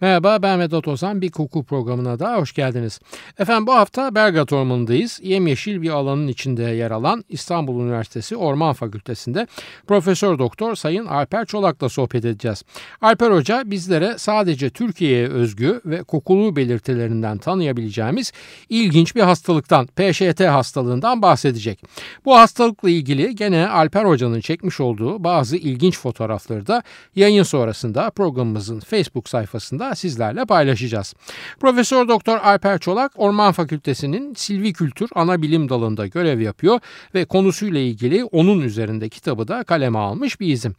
Merhaba ben Vedat Ozan bir koku programına da hoş geldiniz. Efendim bu hafta Belgrad Ormanı'ndayız. Yemyeşil bir alanın içinde yer alan İstanbul Üniversitesi Orman Fakültesi'nde Profesör Doktor Sayın Alper Çolak'la sohbet edeceğiz. Alper Hoca bizlere sadece Türkiye'ye özgü ve kokulu belirtilerinden tanıyabileceğimiz ilginç bir hastalıktan, PŞT hastalığından bahsedecek. Bu hastalıkla ilgili gene Alper Hoca'nın çekmiş olduğu bazı ilginç fotoğrafları da yayın sonrasında programımızın Facebook sayfasında da sizlerle paylaşacağız. Profesör Doktor Alper Çolak Orman Fakültesi'nin Silvikültür ana bilim dalında görev yapıyor ve konusuyla ilgili onun üzerinde kitabı da kaleme almış bir izim.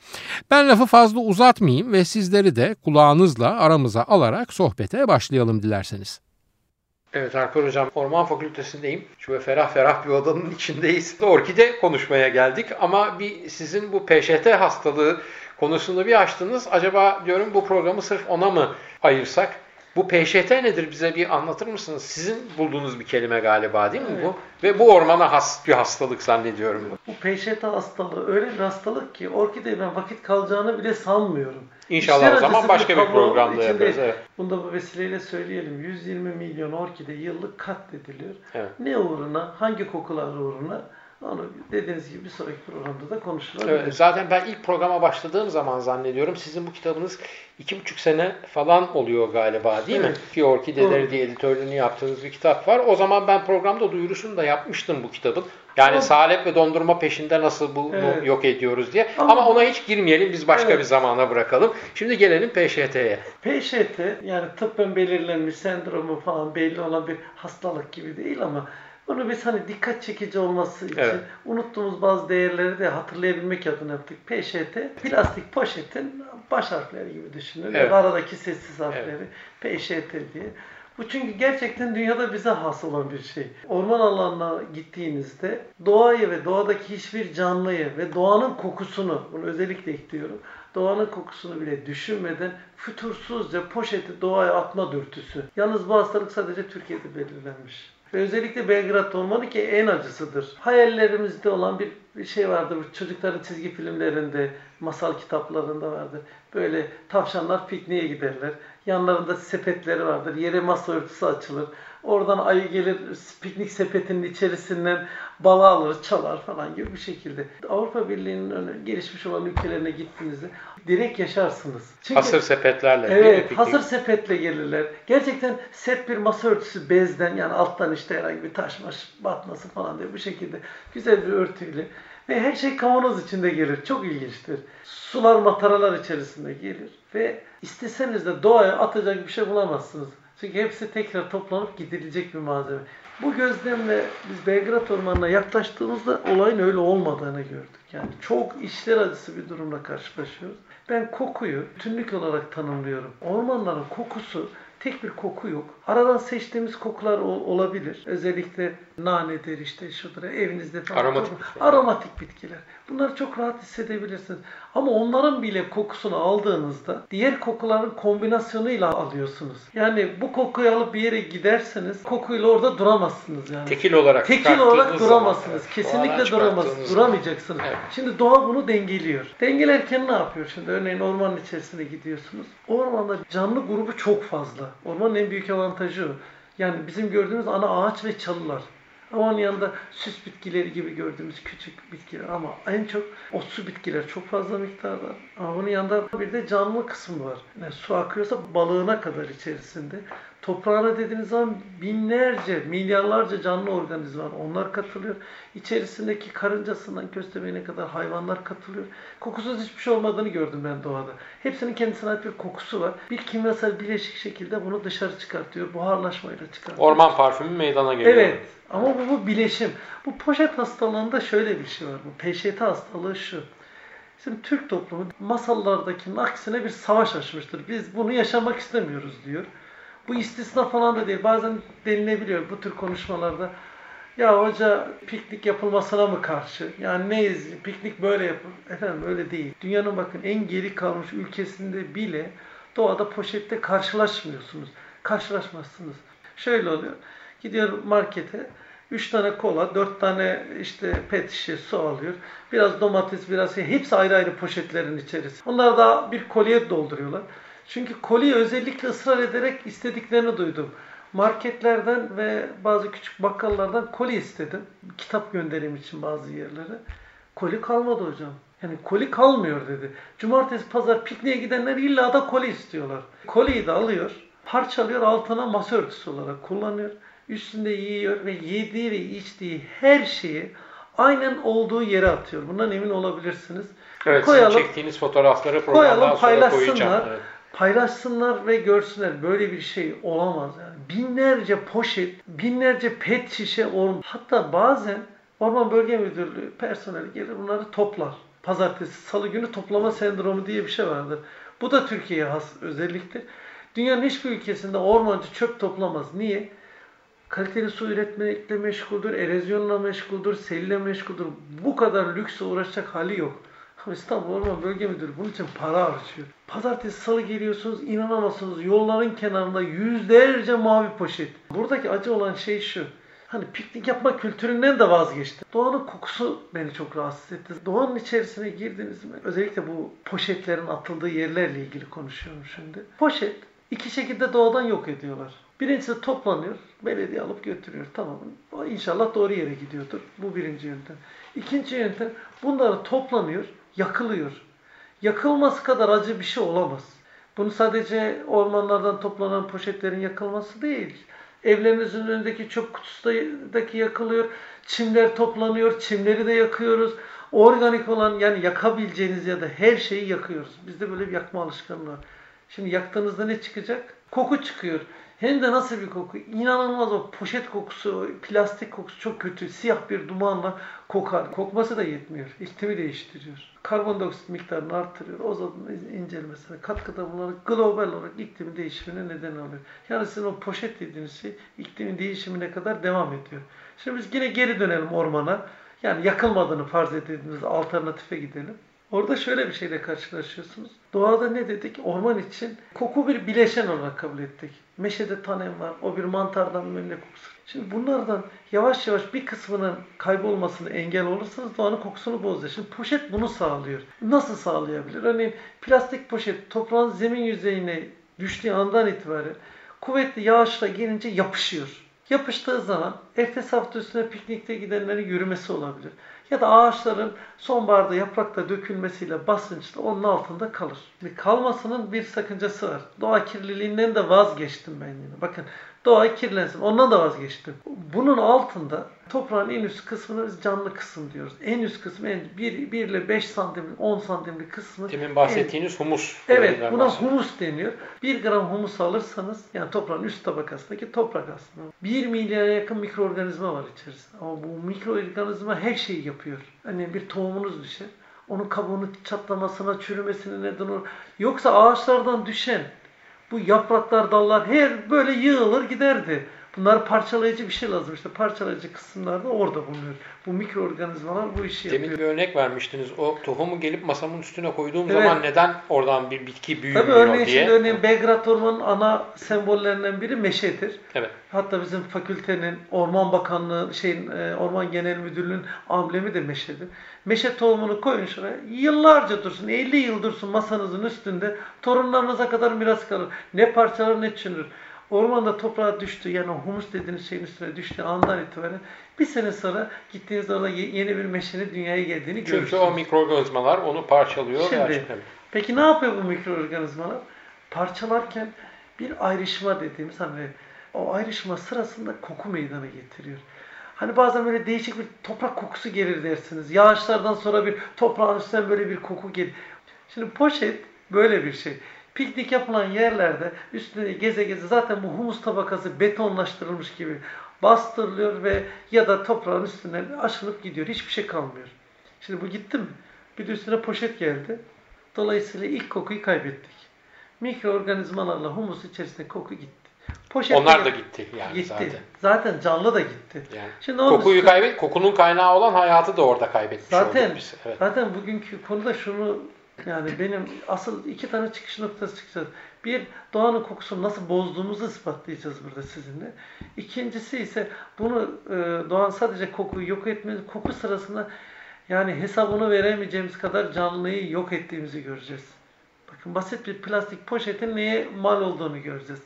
Ben lafı fazla uzatmayayım ve sizleri de kulağınızla aramıza alarak sohbete başlayalım dilerseniz. Evet Alper Hocam Orman Fakültesindeyim. Şöyle ferah ferah bir odanın içindeyiz. Orkide konuşmaya geldik ama bir sizin bu PŞT hastalığı konusunu bir açtınız. Acaba diyorum bu programı sırf ona mı ayırsak? Bu PŞT nedir bize bir anlatır mısınız? Sizin bulduğunuz bir kelime galiba değil mi evet. bu? Ve bu ormana has bir hastalık zannediyorum. Bu PŞT hastalığı öyle bir hastalık ki orkide ben vakit kalacağını bile sanmıyorum. İnşallah İşler o zaman başka bir, programda yaparız. Evet. Bunu da bu vesileyle söyleyelim. 120 milyon orkide yıllık katlediliyor. Evet. Ne uğruna, hangi kokular uğruna? Onu dediğiniz gibi bir sonraki programda da konuşulabilir. Evet, zaten ben ilk programa başladığım zaman zannediyorum sizin bu kitabınız iki buçuk sene falan oluyor galiba değil evet. mi? Ki Orkideleri diye editörlüğünü yaptığınız bir kitap var. O zaman ben programda duyurusunu da yapmıştım bu kitabın. Yani Ama, salep ve dondurma peşinde nasıl bunu evet. yok ediyoruz diye. Ama, Ama ona hiç girmeyelim. Biz başka evet. bir zamana bırakalım. Şimdi gelelim PŞT'ye. PŞT yani tıbbın belirlenmiş sendromu falan belli olan bir hastalık gibi değil ama bunu biz hani dikkat çekici olması için evet. unuttuğumuz bazı değerleri de hatırlayabilmek adına yaptık. PŞT, plastik poşetin baş harfleri gibi düşünün. Evet. Aradaki sessiz harfleri evet. PŞT diye. Bu çünkü gerçekten dünyada bize has olan bir şey. Orman alanına gittiğinizde doğayı ve doğadaki hiçbir canlıyı ve doğanın kokusunu, bunu özellikle ekliyorum, doğanın kokusunu bile düşünmeden fütursuzca poşeti doğaya atma dürtüsü. Yalnız bu hastalık sadece Türkiye'de belirlenmiş. Ve özellikle Belgrad Ormanı ki en acısıdır. Hayallerimizde olan bir, şey vardır. Çocukların çizgi filmlerinde, masal kitaplarında vardır. Böyle tavşanlar pikniğe giderler. Yanlarında sepetleri vardır. Yere masa örtüsü açılır. Oradan ayı gelir piknik sepetinin içerisinden balı alır, çalar falan gibi bir şekilde. Avrupa Birliği'nin gelişmiş olan ülkelerine gittiğinizde direkt yaşarsınız. Çünkü, hasır sepetlerle. Evet, hasır sepetle gelirler. Gerçekten set bir masa örtüsü bezden yani alttan işte herhangi bir taş maş batması falan diye bu şekilde güzel bir örtüyle ve her şey kavanoz içinde gelir. Çok ilginçtir. Sular mataralar içerisinde gelir ve isteseniz de doğaya atacak bir şey bulamazsınız. Çünkü hepsi tekrar toplanıp gidilecek bir malzeme. Bu gözlemle biz Belgrad Ormanı'na yaklaştığımızda olayın öyle olmadığını gördük. Yani çok işler acısı bir durumla karşılaşıyoruz. Ben kokuyu bütünlük olarak tanımlıyorum. Ormanların kokusu tek bir koku yok. Aradan seçtiğimiz kokular olabilir. Özellikle nanedir işte şudur evinizde falan. Aromatik. Aromatik bitkiler. Bunları çok rahat hissedebilirsiniz. Ama onların bile kokusunu aldığınızda diğer kokuların kombinasyonuyla alıyorsunuz. Yani bu kokuyu alıp bir yere giderseniz kokuyla orada duramazsınız yani. Tekil olarak Tekil olarak duramazsınız. Zaman, Kesinlikle duramazsınız. Duramayacaksınız. Evet. Şimdi doğa bunu dengeliyor. Dengelerken ne yapıyor şimdi? Örneğin ormanın içerisine gidiyorsunuz. Ormanda canlı grubu çok fazla. Ormanın en büyük avantajı o. Yani bizim gördüğümüz ana ağaç ve çalılar. Ama onun yanında süs bitkileri gibi gördüğümüz küçük bitkiler ama en çok otsu bitkiler çok fazla miktarda. Ama onun yanında bir de canlı kısmı var. Yani su akıyorsa balığına kadar içerisinde. Toprağına dediğiniz zaman binlerce, milyarlarca canlı organizma var. Onlar katılıyor. İçerisindeki karıncasından köstebeğine kadar hayvanlar katılıyor. Kokusuz hiçbir şey olmadığını gördüm ben doğada. Hepsinin kendisine ait bir kokusu var. Bir kimyasal bileşik şekilde bunu dışarı çıkartıyor. Buharlaşmayla çıkartıyor. Orman parfümü meydana geliyor. Evet. Ama bu, bu bileşim. Bu poşet hastalığında şöyle bir şey var. Bu peşete hastalığı şu. Şimdi Türk toplumu masallardakinin aksine bir savaş açmıştır. Biz bunu yaşamak istemiyoruz diyor. Bu istisna falan da değil. Bazen denilebiliyor bu tür konuşmalarda. Ya hoca piknik yapılmasına mı karşı? Yani neyiz? Piknik böyle yapın. Efendim öyle değil. Dünyanın bakın en geri kalmış ülkesinde bile doğada poşette karşılaşmıyorsunuz. Karşılaşmazsınız. Şöyle oluyor. Gidiyor markete. 3 tane kola, 4 tane işte pet şişe su alıyor. Biraz domates, biraz şey. Hepsi ayrı ayrı poşetlerin içerisinde. Onlar da bir kolye dolduruyorlar. Çünkü kolye özellikle ısrar ederek istediklerini duydum. Marketlerden ve bazı küçük bakkallardan koli istedim. Kitap gönderim için bazı yerlere. Koli kalmadı hocam. Yani koli kalmıyor dedi. Cumartesi pazar pikniğe gidenler illa da koli istiyorlar. Koliyi de alıyor, parçalıyor, altına masa örtüsü olarak kullanıyor. Üstünde yiyor ve yediği ve içtiği her şeyi aynen olduğu yere atıyor. Bundan emin olabilirsiniz. Evet, koyalım, çektiğiniz fotoğrafları programdan koyalım, sonra koyacağım. Evet. Paylaşsınlar ve görsünler. Böyle bir şey olamaz. Yani binlerce poşet, binlerce pet şişe olmuş. Hatta bazen Orman Bölge Müdürlüğü personeli gelir bunları toplar. Pazartesi, salı günü toplama sendromu diye bir şey vardır. Bu da Türkiye'ye has özelliktir. Dünyanın hiçbir ülkesinde ormancı çöp toplamaz. Niye? Kaliteli su üretmekle meşguldür, erozyonla meşguldür, selle meşguldür. Bu kadar lüksle uğraşacak hali yok. İstanbul Orman Bölge Müdürü bunun için para harcıyor. Pazartesi salı geliyorsunuz inanamazsınız yolların kenarında yüzlerce mavi poşet. Buradaki acı olan şey şu. Hani piknik yapma kültüründen de vazgeçti. Doğanın kokusu beni çok rahatsız etti. Doğanın içerisine girdiniz mi? Özellikle bu poşetlerin atıldığı yerlerle ilgili konuşuyorum şimdi. Poşet iki şekilde doğadan yok ediyorlar. Birincisi toplanıyor, belediye alıp götürüyor. Tamam, inşallah doğru yere gidiyordur. Bu birinci yöntem. İkinci yöntem, bunları toplanıyor, yakılıyor. Yakılması kadar acı bir şey olamaz. Bunu sadece ormanlardan toplanan poşetlerin yakılması değil. Evlerinizin önündeki çöp kutusundaki yakılıyor. Çimler toplanıyor. Çimleri de yakıyoruz. Organik olan yani yakabileceğiniz ya da her şeyi yakıyoruz. Bizde böyle bir yakma alışkanlığı. Şimdi yaktığınızda ne çıkacak? Koku çıkıyor. Hem de nasıl bir koku? İnanılmaz o poşet kokusu, plastik kokusu çok kötü. Siyah bir dumanla kokar. Kokması da yetmiyor. İklimi değiştiriyor. Karbondioksit miktarını arttırıyor. Ozonun incelmesine katkıda bulunarak global olarak iklim değişimine neden oluyor. Yani sizin o poşet dediğiniz şey iklimin değişimine kadar devam ediyor. Şimdi biz yine geri dönelim ormana. Yani yakılmadığını farz ettiğimiz alternatife gidelim. Orada şöyle bir şeyle karşılaşıyorsunuz. Doğada ne dedik? Orman için koku bir bileşen olarak kabul ettik. Meşede tanem var. O bir mantardan münne kokusu. Şimdi bunlardan yavaş yavaş bir kısmının kaybolmasını engel olursanız doğanın kokusunu bozuyor. Şimdi poşet bunu sağlıyor. Nasıl sağlayabilir? Örneğin plastik poşet toprağın zemin yüzeyine düştüğü andan itibaren kuvvetli yağışla gelince yapışıyor. Yapıştığı zaman ertesi hafta üstüne piknikte gidenlerin yürümesi olabilir. Ya da ağaçların sonbaharda yaprakta dökülmesiyle basınçla onun altında kalır. Kalmasının bir sakıncası var. Doğa kirliliğinden de vazgeçtim ben yine. Bakın doğa kirlensin. Ondan da vazgeçtim. Bunun altında toprağın en üst kısmını biz canlı kısım diyoruz. En üst kısmı en 1, 1 ile 5 santimlik 10 santimlik kısmı. Demin bahsettiğiniz humus. Evet buna humus deniyor. 1 gram humus alırsanız yani toprağın üst tabakasındaki toprak aslında. 1 milyara yakın mikroorganizma var içerisinde. Ama bu mikroorganizma her şeyi yapıyor. Hani bir tohumunuz düşer. Onun kabuğunu çatlamasına, çürümesine neden olur. Yoksa ağaçlardan düşen bu yapraklar, dallar her böyle yığılır giderdi. Bunlar parçalayıcı bir şey lazım. İşte parçalayıcı kısımlar da orada bulunuyor. Bu mikroorganizmalar bu işi Demin yapıyor. bir örnek vermiştiniz. O tohumu gelip masamın üstüne koyduğum Evet. zaman neden oradan bir bitki büyümüyor Tabii örneğin diye. şimdi örneğin Belgrad Ormanı'nın ana sembollerinden biri meşedir. Evet. Hatta bizim fakültenin, Orman Bakanlığı, şeyin, e, Orman Genel Müdürlüğü'nün amblemi de meşedir. Meşe tohumunu koyun şuraya. Yıllarca dursun, 50 yıl dursun masanızın üstünde. Torunlarınıza kadar miras kalır. Ne parçalar ne çürür. Ormanda toprağa düştü, yani humus dediğiniz şeyin üstüne düştüğü andan itibaren bir sene sonra gittiğinizde orada ye- yeni bir meşenin dünyaya geldiğini Çünkü görürsünüz. o mikroorganizmalar onu parçalıyor. Şimdi, peki ne yapıyor bu mikroorganizmalar? Parçalarken bir ayrışma dediğimiz hani o ayrışma sırasında koku meydana getiriyor. Hani bazen böyle değişik bir toprak kokusu gelir dersiniz. Yağışlardan sonra bir toprağın üstünden böyle bir koku gelir. Şimdi poşet böyle bir şey. Piknik yapılan yerlerde üstüne geze geze zaten bu humus tabakası betonlaştırılmış gibi bastırılıyor ve ya da toprağın üstüne aşılıp gidiyor. Hiçbir şey kalmıyor. Şimdi bu gitti mi? Bir de üstüne poşet geldi. Dolayısıyla ilk kokuyu kaybettik. Mikroorganizmalarla humus içerisinde koku gitti. Poşette Onlar da gitti yani gitti. zaten. Zaten canlı da gitti. Yani Şimdi kokuyu üstüne- kaybet, kokunun kaynağı olan hayatı da orada kaybetmiş Zaten olduk biz. Evet. zaten bugünkü konuda şunu yani benim asıl iki tane çıkış noktası çıkacağız. Bir doğanın kokusunu nasıl bozduğumuzu ispatlayacağız burada sizinle. İkincisi ise bunu e, doğan sadece kokuyu yok etmemiz, koku sırasında yani hesabını veremeyeceğimiz kadar canlıyı yok ettiğimizi göreceğiz. Bakın basit bir plastik poşetin neye mal olduğunu göreceğiz.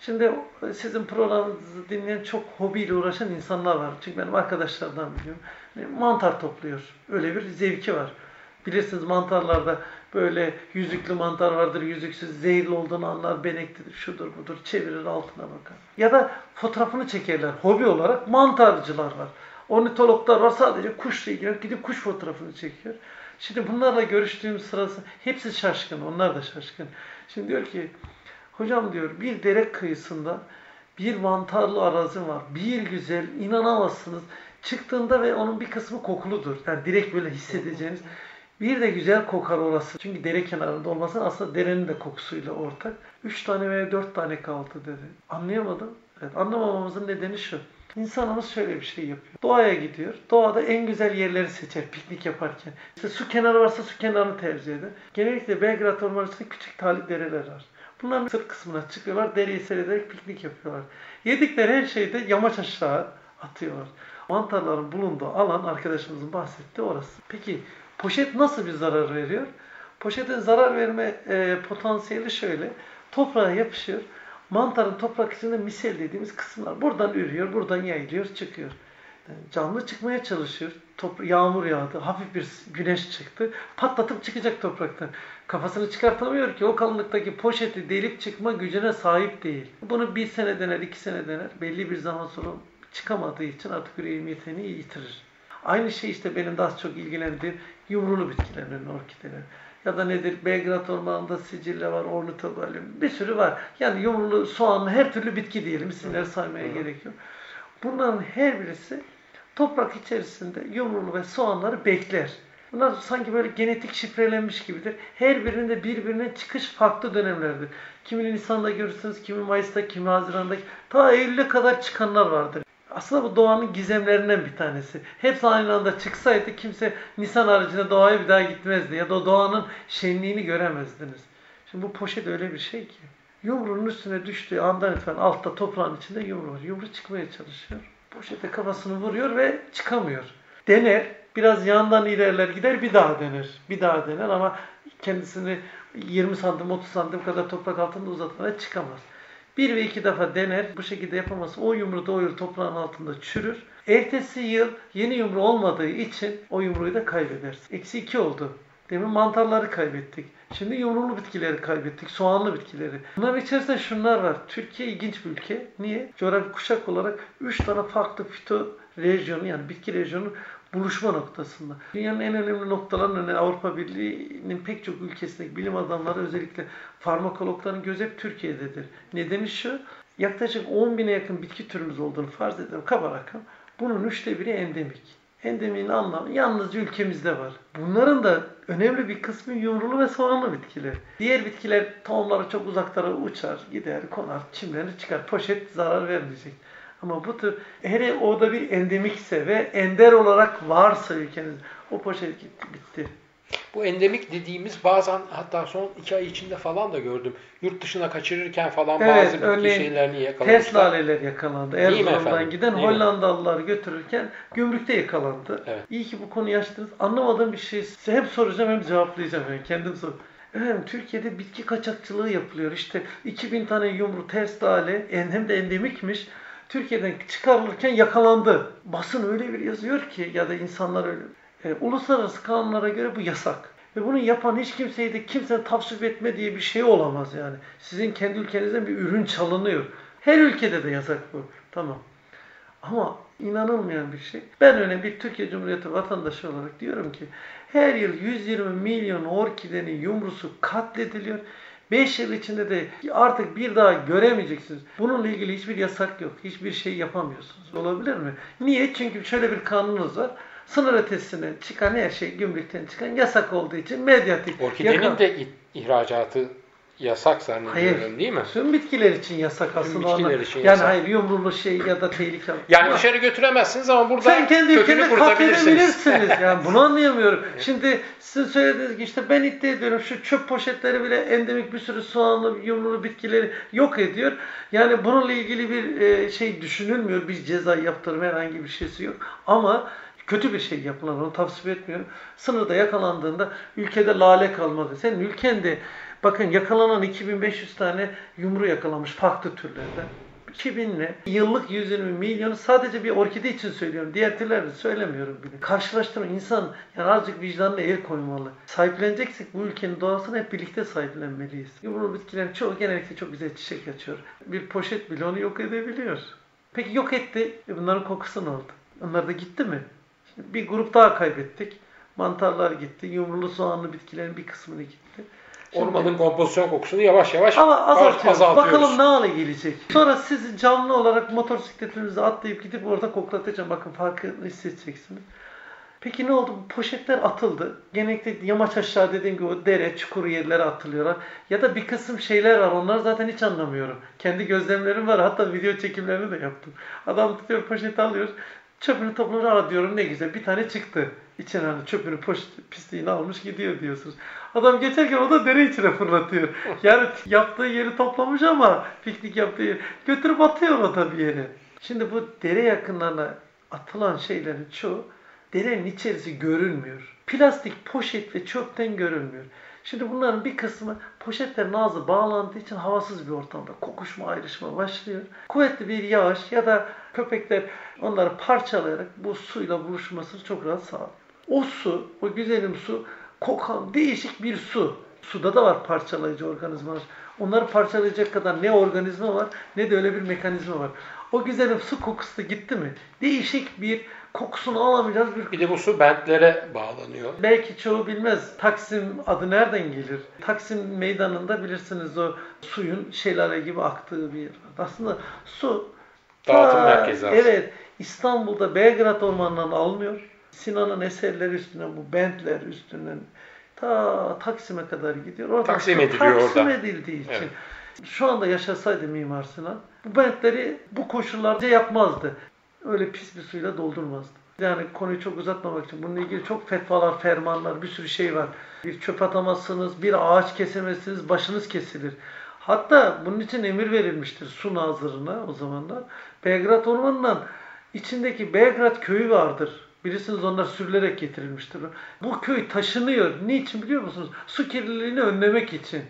Şimdi sizin programınızı dinleyen çok hobiyle uğraşan insanlar var. Çünkü benim arkadaşlardan biliyorum. Mantar topluyor. Öyle bir zevki var. Bilirsiniz mantarlarda böyle yüzüklü mantar vardır, yüzüksüz zehirli olduğunu anlar, beneklidir, şudur budur, çevirir altına bakar. Ya da fotoğrafını çekerler. Hobi olarak mantarcılar var. Ornitologlar var sadece kuşla ilgileniyor. Gidip kuş fotoğrafını çekiyor. Şimdi bunlarla görüştüğüm sırası hepsi şaşkın. Onlar da şaşkın. Şimdi diyor ki hocam diyor bir dere kıyısında bir mantarlı arazi var. Bir güzel inanamazsınız. Çıktığında ve onun bir kısmı kokuludur. Yani direkt böyle hissedeceğiniz. Bir de güzel kokar orası. Çünkü dere kenarında olması aslında derenin de kokusuyla ortak. Üç tane veya dört tane kaldı dedi. Anlayamadım. Evet, anlamamamızın nedeni şu. İnsanımız şöyle bir şey yapıyor. Doğaya gidiyor. Doğada en güzel yerleri seçer piknik yaparken. İşte su kenarı varsa su kenarını tercih eder. Genellikle Belgrad Ormanı içinde küçük talip dereler var. Bunların sırt kısmına çıkıyorlar. Dereyi seyrederek piknik yapıyorlar. Yedikleri her şeyi de yamaç aşağı atıyorlar. Mantarların bulunduğu alan arkadaşımızın bahsettiği orası. Peki poşet nasıl bir zarar veriyor? Poşetin zarar verme e, potansiyeli şöyle. Toprağa yapışıyor. Mantarın toprak içinde misel dediğimiz kısımlar. Buradan ürüyor, buradan yayılıyor, çıkıyor. Yani canlı çıkmaya çalışıyor. Topra yağmur yağdı, hafif bir güneş çıktı. Patlatıp çıkacak topraktan. Kafasını çıkartamıyor ki o kalınlıktaki poşeti delip çıkma gücüne sahip değil. Bunu bir sene dener, iki sene dener. Belli bir zaman sonra çıkamadığı için artık üretim yeteneği yitirir. Aynı şey işte benim daha çok ilgilendiğim yumrulu bitkilerin orkideler. Ya da nedir? Belgrad Ormanı'nda sicille var, ornitogalyum. Bir sürü var. Yani yumrulu, soğanlı her türlü bitki diyelim. İsimleri saymaya gerek yok. Bunların her birisi toprak içerisinde yumrulu ve soğanları bekler. Bunlar sanki böyle genetik şifrelenmiş gibidir. Her birinde birbirine çıkış farklı dönemlerdir. Kimini Nisan'da görürsünüz, kimi Mayıs'ta, kimi Haziran'da. Ta Eylül'e kadar çıkanlar vardır. Aslında bu doğanın gizemlerinden bir tanesi. Hepsi aynı anda çıksaydı kimse Nisan haricinde doğaya bir daha gitmezdi. Ya da doğanın şenliğini göremezdiniz. Şimdi bu poşet öyle bir şey ki. Yumruğun üstüne düştüğü andan itibaren altta toprağın içinde yumru var. Yumru çıkmaya çalışıyor. Poşete kafasını vuruyor ve çıkamıyor. Dener. Biraz yandan ilerler gider bir daha dener. Bir daha dener ama kendisini 20 santim 30 santim kadar toprak altında uzatmaya çıkamaz. Bir ve iki defa dener. Bu şekilde yapamazsa o yumru yıl toprağın altında çürür. Ertesi yıl yeni yumru olmadığı için o yumruyu da kaybedersin. Eksi iki oldu. Demin mantarları kaybettik. Şimdi yumrulu bitkileri kaybettik. Soğanlı bitkileri. Bunların içerisinde şunlar var. Türkiye ilginç bir ülke. Niye? Coğrafi kuşak olarak 3 tane farklı fito rejyonu yani bitki rejyonu buluşma noktasında. Dünyanın en önemli noktalarının Avrupa Birliği'nin pek çok ülkesindeki bilim adamları özellikle farmakologların gözü hep Türkiye'dedir. Nedeni şu, yaklaşık 10 bine yakın bitki türümüz olduğunu farz edelim kaba rakam. Bunun üçte biri endemik. Endemiğin anlamı yalnızca ülkemizde var. Bunların da önemli bir kısmı yumrulu ve soğanlı bitkiler. Diğer bitkiler tohumları çok uzaklara uçar, gider, konar, çimlenir, çıkar. Poşet zarar vermeyecek. Ama bu tür eğer o da bir endemikse ve ender olarak varsa ülkeniz o poşet gitti, bitti. Bu endemik dediğimiz bazen hatta son iki ay içinde falan da gördüm. Yurt dışına kaçırırken falan Evet, bazı örneğin şeylerini yakalamışlar. Ters laleler yakalandı. Mi Erzurum'dan giden Değil mi? Hollandalılar götürürken gümrükte yakalandı. Evet. İyi ki bu konuyu açtınız. Anlamadığım bir şey size hem soracağım hem cevaplayacağım. Yani kendim sor. Efendim Türkiye'de bitki kaçakçılığı yapılıyor. İşte 2000 tane yumru ters lale en- hem de endemikmiş. Türkiye'den çıkarılırken yakalandı. Basın öyle bir yazıyor ki ya da insanlar öyle. E, uluslararası kanunlara göre bu yasak. Ve bunu yapan hiç kimseyi de kimsenin tavsif etme diye bir şey olamaz yani. Sizin kendi ülkenizden bir ürün çalınıyor. Her ülkede de yasak bu. Tamam. Ama inanılmayan bir şey. Ben öyle bir Türkiye Cumhuriyeti vatandaşı olarak diyorum ki her yıl 120 milyon orkidenin yumrusu katlediliyor. 5 yıl içinde de artık bir daha göremeyeceksiniz. Bununla ilgili hiçbir yasak yok. Hiçbir şey yapamıyorsunuz. Olabilir mi? Niye? Çünkü şöyle bir kanunumuz var. Sınır ötesine çıkan her şey gümrükten çıkan yasak olduğu için medyatik. Orkidenin Yaka- de ihracatı yasak zannediyorum Hayır. değil mi? Tüm bitkiler için yasak aslında. bitkiler onlar. için yani yasak. hayır yumrulu şey ya da tehlikeli. Yani Ama dışarı götüremezsiniz ama burada sen kendi kurutabilirsiniz. katledebilirsiniz. Yani bunu anlayamıyorum. Şimdi sizin söylediğiniz gibi işte ben iddia ediyorum şu çöp poşetleri bile endemik bir sürü soğanlı, yumrulu bitkileri yok ediyor. Yani bununla ilgili bir e, şey düşünülmüyor. Bir ceza yaptırma herhangi bir şeysi yok. Ama kötü bir şey yapılan onu tavsiye etmiyorum. Sınırda yakalandığında ülkede lale kalmadı. Senin ülkende bakın yakalanan 2500 tane yumru yakalamış farklı türlerden. 2000 ne? Yıllık 120 milyonu sadece bir orkide için söylüyorum. Diğer türleri söylemiyorum bile. Karşılaştırma insan yani azıcık vicdanına el koymalı. Sahipleneceksek bu ülkenin doğasını hep birlikte sahiplenmeliyiz. Yumru bitkilerin çoğu genellikle çok güzel çiçek açıyor. Bir poşet bile onu yok edebiliyor. Peki yok etti. E bunların kokusu ne oldu? Onlar da gitti mi? Şimdi bir grup daha kaybettik. Mantarlar gitti. Yumrulu soğanlı bitkilerin bir kısmını gitti. Ormanın kompozisyon kokusunu yavaş yavaş ama azaltıyoruz. azaltıyoruz. Bakalım ne hale gelecek. Sonra siz canlı olarak motosikletinize atlayıp gidip orada koklatacağım. Bakın farkını hissedeceksiniz. Peki ne oldu? Poşetler atıldı. Genellikle yamaç aşağı dediğim gibi o dere, çukur yerlere atılıyorlar. Ya da bir kısım şeyler var. Onları zaten hiç anlamıyorum. Kendi gözlemlerim var. Hatta video çekimlerini de yaptım. Adam tutuyor poşeti alıyor. Çöpünü toplamış. Aa diyorum ne güzel. Bir tane çıktı. İçine hani çöpünü, poşet, pisliğini almış gidiyor diyorsunuz. Adam geçerken o da dere içine fırlatıyor. Yani yaptığı yeri toplamış ama piknik yaptığı yeri götürüp atıyor o da bir yere. Şimdi bu dere yakınlarına atılan şeylerin çoğu derenin içerisi görünmüyor. Plastik, poşet ve çöpten görünmüyor. Şimdi bunların bir kısmı poşetlerin ağzı bağlandığı için havasız bir ortamda kokuşma, ayrışma başlıyor. Kuvvetli bir yağış ya da köpekler onları parçalayarak bu suyla buluşmasını çok rahat sağlıyor. O su, o güzelim su kokan değişik bir su. Suda da var parçalayıcı organizmalar. Onları parçalayacak kadar ne organizma var ne de öyle bir mekanizma var. O güzelim su kokusu da gitti mi? Değişik bir kokusunu alamayacağız bir Bir de bu su bentlere bağlanıyor. Belki çoğu bilmez. Taksim adı nereden gelir? Taksim meydanında bilirsiniz o suyun şelale gibi aktığı bir yer. Aslında su Dağıtım ta- merkezi aslında. Evet. İstanbul'da Belgrad Ormanı'ndan alınıyor. Sinan'ın eserleri üstünden bu bentler üstünden ta Taksim'e kadar gidiyor. Orada Taksim ediliyor Taksim orada. edildiği için. Evet. Şu anda yaşasaydı Mimar Sinan bu bentleri bu koşullarda yapmazdı. Öyle pis bir suyla doldurmazdı. Yani konuyu çok uzatmamak için bununla ilgili çok fetvalar, fermanlar, bir sürü şey var. Bir çöp atamazsınız, bir ağaç kesemezsiniz, başınız kesilir. Hatta bunun için emir verilmiştir su nazırına o zamanlar. Belgrad Ormanı'ndan içindeki Belgrad köyü vardır. Bilirsiniz onlar sürülerek getirilmiştir. Bu köy taşınıyor. Niçin biliyor musunuz? Su kirliliğini önlemek için.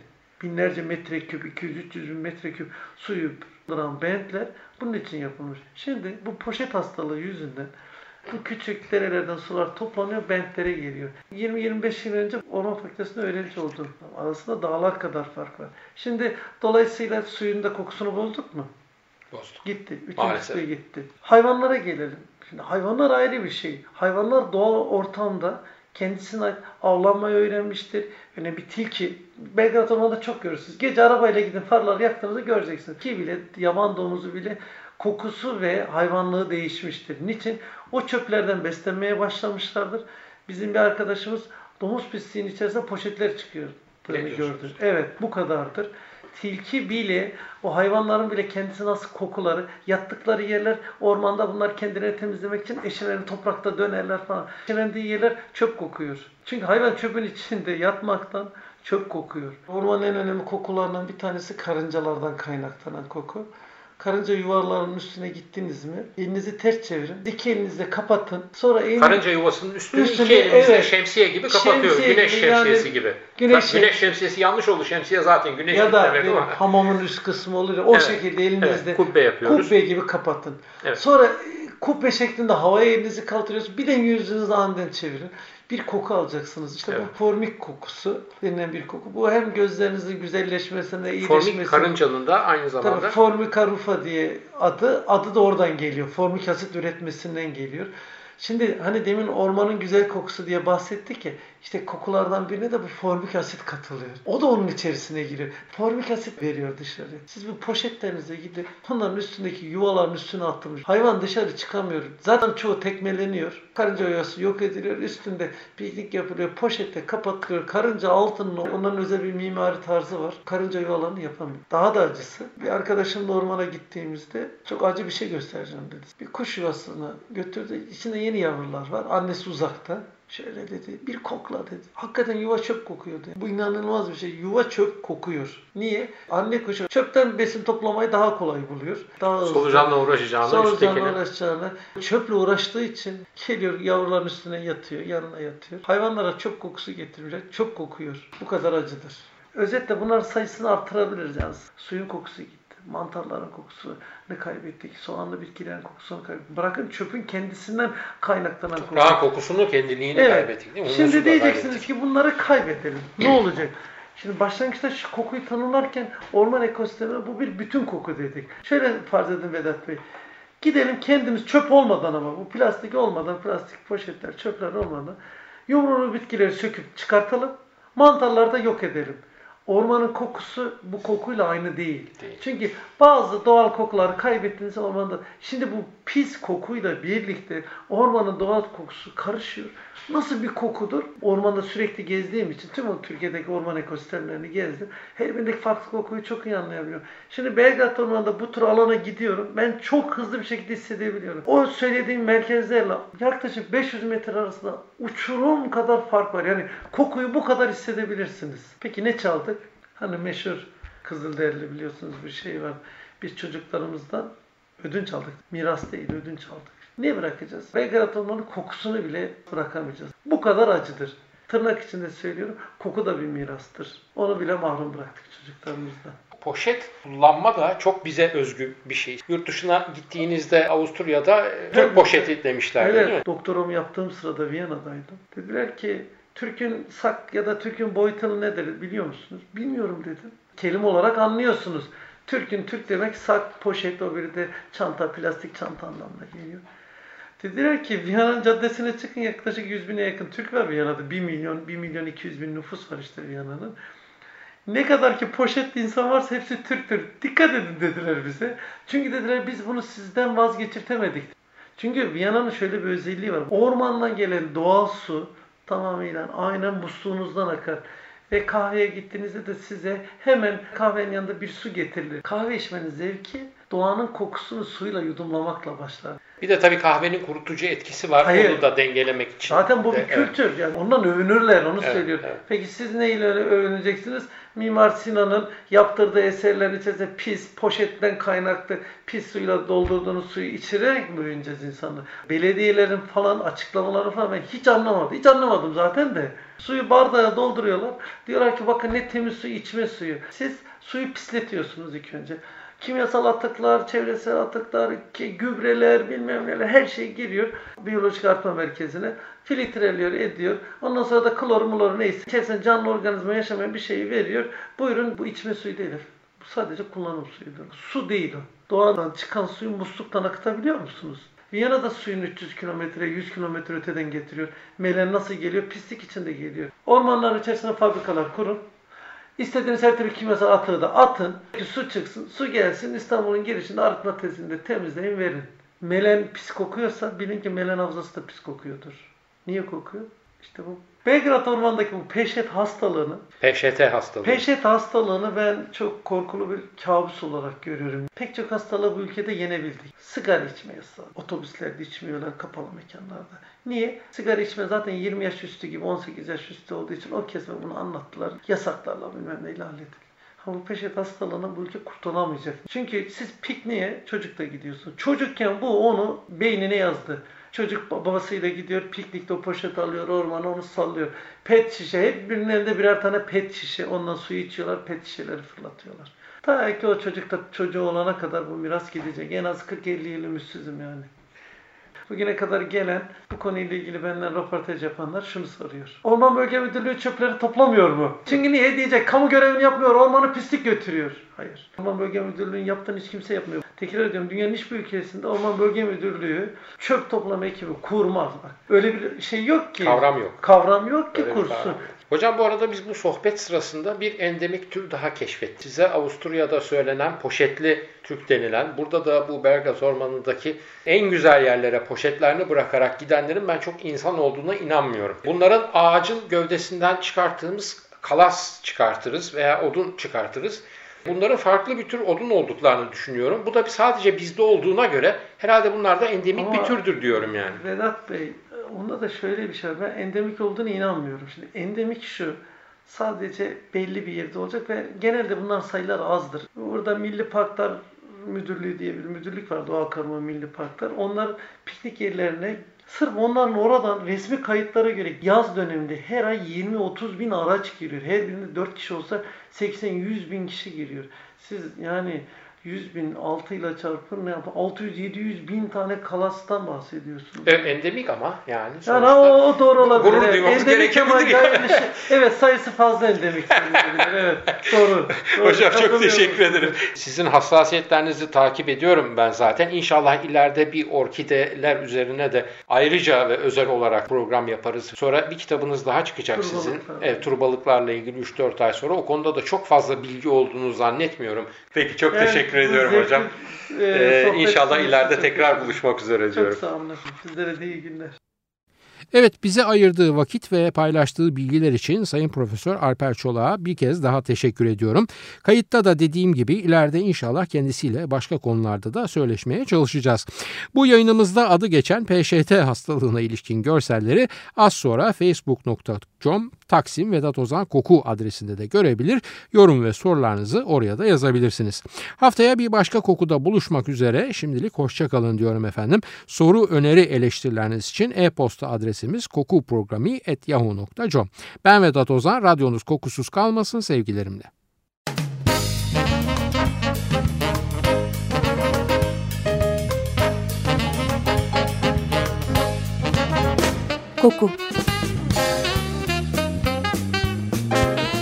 Binlerce metreküp, 200-300 bin metreküp suyu duran bentler bunun için yapılmış. Şimdi bu poşet hastalığı yüzünden bu küçük derelerden sular toplanıyor, bentlere geliyor. 20-25 yıl önce Orman Fakültesi'nde öğrenci oldum. Arasında dağlar kadar fark var. Şimdi dolayısıyla suyun da kokusunu bozduk mu? Bozduk. Gitti. Üçüncüsü de gitti. Hayvanlara gelelim. Şimdi hayvanlar ayrı bir şey. Hayvanlar doğal ortamda kendisine ait avlanmayı öğrenmiştir. Yani bir tilki, Belgrad Ormanı'nda çok görürsünüz. Gece arabayla gidin farları yaktığınızda göreceksiniz. Ki bile yaban domuzu bile kokusu ve hayvanlığı değişmiştir. Niçin? O çöplerden beslenmeye başlamışlardır. Bizim bir arkadaşımız domuz pisliğinin içerisinde poşetler çıkıyor. Ne gördü. Evet bu kadardır. Tilki bile o hayvanların bile kendisi nasıl kokuları, yattıkları yerler ormanda bunlar kendilerini temizlemek için eşelerini toprakta dönerler falan. Eşelendiği yerler çöp kokuyor. Çünkü hayvan çöpün içinde yatmaktan çöp kokuyor. Ormanın en önemli kokularından bir tanesi karıncalardan kaynaklanan koku. Karınca yuvalarının üstüne gittiniz mi? Elinizi ters çevirin. İki elinizle kapatın. Sonra elini... Karınca yuvasının üstünü Üstünü, iki elimizle evet. şemsiye gibi kapatıyor. Şemsiye güneş gibi, yani şemsiyesi gibi. güneş Bak, güneş şemsiyesi yanlış oldu. Şemsiye zaten güneş ya da demek ama. hamamın üst kısmı olur o Evet, şekilde elinizle evet, kubbe yapıyoruz. kubbe gibi kapatın. Evet. Sonra e, kubbe şeklinde havaya elinizi kaldırıyorsunuz. Bir de yüzünüzü aniden çevirin. Bir koku alacaksınız. İşte Evet. bu formik kokusu denilen bir koku. Bu hem gözlerinizin güzelleşmesine, Formik iyileşmesine. karıncanın da aynı zamanda Tabii formika rufa diye adı. Adı da oradan geliyor. Formik asit üretmesinden geliyor. Şimdi hani demin ormanın güzel kokusu diye bahsettik ya. İşte kokulardan birine de bu formik asit katılıyor. O da onun içerisine giriyor. Formik asit veriyor dışarı. Siz bu poşetlerinize gidip onların üstündeki yuvaların üstüne attınız. Hayvan dışarı çıkamıyor. Zaten çoğu tekmeleniyor. Karınca yuvası yok ediliyor. Üstünde piknik yapılıyor. Poşette kapatılıyor. Karınca altının onların özel bir mimari tarzı var. Karınca yuvalarını yapamıyor. Daha da acısı. Bir arkadaşımla ormana gittiğimizde çok acı bir şey göstereceğim dedi. Bir kuş yuvasına götürdü. İçinde yeni yavrular var. Annesi uzakta. Şöyle dedi, bir kokla dedi. Hakikaten yuva çöp kokuyor dedi. Bu inanılmaz bir şey. Yuva çöp kokuyor. Niye? Anne kuşu çöpten besin toplamayı daha kolay buluyor. Daha hızlı. Solucanla uğraşacağına Solucanla üsttekine. uğraşacağına. Çöple uğraştığı için geliyor yavruların üstüne yatıyor, yanına yatıyor. Hayvanlara çöp kokusu getirmişler. Çöp kokuyor. Bu kadar acıdır. Özetle bunların sayısını artırabiliriz yani. Suyun kokusu gitti. Mantarların kokusunu kaybettik. Soğanlı bitkilerin kokusunu kaybettik. Bırakın çöpün kendisinden kaynaklanan kokusu. Daha kokusunu, kendiliğini Evet. kaybettik değil mi? Humusu Şimdi diyeceksiniz kaybettik. ki bunları kaybedelim. Ne olacak? Şimdi başlangıçta şu kokuyu tanımlarken orman ekosistemine bu bir bütün koku dedik. Şöyle farz edin Vedat Bey. Gidelim kendimiz çöp olmadan ama bu plastik olmadan, plastik poşetler, çöpler olmadan yumruğunu bitkileri söküp çıkartalım. Mantarları da yok edelim. Ormanın kokusu bu kokuyla aynı değil. Değil. Çünkü bazı doğal kokuları kaybettiğiniz ormanda şimdi bu pis kokuyla birlikte ormanın doğal kokusu karışıyor. Nasıl bir kokudur? Ormanda sürekli gezdiğim için tüm o Türkiye'deki orman ekosistemlerini gezdim. Her birindeki farklı kokuyu çok iyi anlayabiliyorum. Şimdi Belgrad Ormanı'nda bu tür alana gidiyorum. Ben çok hızlı bir şekilde hissedebiliyorum. O söylediğim merkezlerle yaklaşık 500 metre arasında uçurum kadar fark var. Yani kokuyu bu kadar hissedebilirsiniz. Peki ne çaldık? Hani meşhur Kızılderili biliyorsunuz bir şey var. Biz çocuklarımızdan ödünç aldık. Miras değil, ödünç aldık. Ne bırakacağız? Belgrad Ormanı kokusunu bile bırakamayacağız. Bu kadar acıdır. Tırnak içinde söylüyorum. Koku da bir mirastır. Onu bile mahrum bıraktık çocuklarımızdan. Poşet kullanma da çok bize özgü bir şey. Yurt dışına gittiğinizde Avusturya'da e, Türk poşeti demişlerdi değil mi? Evet, doktorumu yaptığım sırada Viyana'daydım. Dediler ki Türk'ün sak ya da Türk'ün boyutalı nedir biliyor musunuz? Bilmiyorum dedim. Kelime olarak anlıyorsunuz. Türk'ün Türk demek sak, poşet, o biri de çanta, plastik çanta anlamına geliyor. Dediler ki Viyana'nın caddesine çıkın yaklaşık 100 bine yakın Türk var Viyana'da. 1 milyon, 1 milyon 200 bin nüfus var işte Viyana'nın. Ne kadar ki poşetli insan varsa hepsi Türktür. Dikkat edin dediler bize. Çünkü dediler biz bunu sizden vazgeçirtemedik. Çünkü Viyana'nın şöyle bir özelliği var. Ormandan gelen doğal su tamamıyla aynen musluğunuzdan akar. Ve kahveye gittiğinizde de size hemen kahvenin yanında bir su getirilir. Kahve içmenin zevki doğanın kokusunu suyla yudumlamakla başlar. Bir de tabii kahvenin kurutucu etkisi var. Hayır. Onu da dengelemek için. Zaten bu de, bir kültür. Yani ondan övünürler, onu Evet, söylüyor. evet. Peki siz neyle övüneceksiniz? Mimar Sinan'ın yaptırdığı eserlerin içerisinde pis, poşetten kaynaklı pis suyla doldurduğunuz suyu içirerek mi övüneceğiz insanları? Belediyelerin falan açıklamaları falan ben hiç anlamadım. Hiç anlamadım zaten de. Suyu bardağa dolduruyorlar. Diyorlar ki bakın ne temiz su, içme suyu. Siz suyu pisletiyorsunuz ilk önce. Kimyasal atıklar, çevresel atıklar, ki- gübreler, bilmem neler her şey giriyor biyolojik artma merkezine. Filtreliyor, ediyor. Ondan sonra da klor, mulor neyse. Içerisinde canlı organizma yaşamayan bir şeyi veriyor. Buyurun bu içme suyu değil. Bu sadece kullanım suyudur. Su değil o. Doğadan çıkan suyu musluktan akıtabiliyor musunuz? Viyana'da suyun 300 kilometre, 100 kilometre öteden getiriyor. Melen nasıl geliyor? Pislik içinde geliyor. Ormanların içerisine fabrikalar kurun. İstediğiniz her türlü kimyasal atığı da atın. Ki su çıksın, su gelsin İstanbul'un girişinde arıtma tesisinde temizleyin verin. Melen pis kokuyorsa bilin ki melen havzası da pis kokuyordur. Niye kokuyor? İşte bu. Belgrad Ormanı'ndaki bu peşet hastalığını, PŞT hastalığı. peşet hastalığını ben çok korkulu bir kabus olarak görüyorum. Pek çok hastalığı bu ülkede yenebildik. Sigara içme yasağı. Otobüslerde içmiyorlar, kapalı mekanlarda. Niye? Sigara içme zaten 20 yaş üstü gibi 18 yaş üstü olduğu için o kesme bunu anlattılar. Yasaklarla bilmem neyle hallettik. Ama bu peşet hastalığına bu ülke kurtulamayacak. Çünkü siz pikniğe çocukla gidiyorsun. Çocukken bu onu beynine yazdı. Çocuk babasıyla gidiyor, piknikte o poşet alıyor, ormana onu sallıyor. Pet şişe, hep birinin elinde birer tane pet şişe. Ondan suyu içiyorlar, pet şişeleri fırlatıyorlar. Ta ki o çocukta çocuğu olana kadar bu miras gidecek. En az 40-50 yıl ümitsizim yani. Bugüne kadar gelen bu konuyla ilgili benden röportaj yapanlar şunu soruyor. Orman Bölge Müdürlüğü çöpleri toplamıyor mu? Çünkü niye diyecek? Kamu görevini yapmıyor, ormanı pislik götürüyor. Hayır. Orman Bölge Müdürlüğü'nün yaptığını hiç kimse yapmıyor. Tekrar ediyorum dünyanın hiçbir ülkesinde Orman Bölge Müdürlüğü çöp toplama ekibi kurmaz bak. Öyle bir şey yok ki. Kavram yok. Kavram yok ki Öyle kursun. Hocam bu arada biz bu sohbet sırasında bir endemik tür daha keşfettik. Size Avusturya'da söylenen poşetli Türk denilen, burada da bu Bergaz Ormanı'ndaki en güzel yerlere poşetlerini bırakarak gidenlerin ben çok insan olduğuna inanmıyorum. Bunların ağacın gövdesinden çıkarttığımız kalas çıkartırız veya odun çıkartırız. Bunların farklı bir tür odun olduklarını düşünüyorum. Bu da sadece bizde olduğuna göre herhalde bunlar da endemik Ama- bir türdür diyorum yani. Vedat Bey, onda da şöyle bir şey var. Ben endemik olduğunu inanmıyorum. Şimdi endemik şu, sadece belli bir yerde olacak ve genelde bunların sayılar azdır. Burada Milli Parklar Müdürlüğü diye bir müdürlük var, Doğa Koruma Milli Parklar. Onlar piknik yerlerine Sırf onların oradan resmi kayıtlara göre yaz döneminde her ay 20-30 bin araç giriyor. Her birinde 4 kişi olsa 80-100 bin kişi giriyor. Siz yani 100 bin 6 ile çarpın ne yapar? 600-700 bin tane kalastan bahsediyorsunuz. E, endemik ama yani. Yani sonuçta- o, o doğru olabilir. Gurur evet. duymamız Endemik ama gerekebilir yani. şey- evet sayısı fazla endemik. evet doğru. doğru. Hocam çok teşekkür ederim. Sizin hassasiyetlerinizi takip ediyorum ben zaten. İnşallah ileride bir orkideler üzerine de ayrıca ve özel olarak program yaparız. Sonra bir kitabınız daha çıkacak sizin. Turbalıklar. Evet, turbalıklarla ilgili 3-4 ay sonra. O konuda da çok fazla bilgi olduğunu zannetmiyorum. Peki çok Yani teşekkür bu ediyorum zevkli, hocam. e, Ee, inşallah ileride çok tekrar teşekkür- buluşmak üzere Çok diyorum. sağ olun. Sizlere de iyi günler. Evet bize ayırdığı vakit ve paylaştığı bilgiler için Sayın Profesör Alper Çolak'a bir kez daha teşekkür ediyorum. Kayıtta da dediğim gibi ileride inşallah kendisiyle başka konularda da söyleşmeye çalışacağız. Bu yayınımızda adı geçen PŞT hastalığına ilişkin görselleri az sonra facebook.com Taksim Vedat Ozan Koku adresinde de görebilir. Yorum ve sorularınızı oraya da yazabilirsiniz. Haftaya bir başka kokuda buluşmak üzere şimdilik hoşçakalın diyorum efendim. Soru, öneri, eleştirileriniz için e-posta adresimiz kokuprogrami.yahoo.com. Ben Vedat Ozan, radyonuz kokusuz kalmasın sevgilerimle. Koku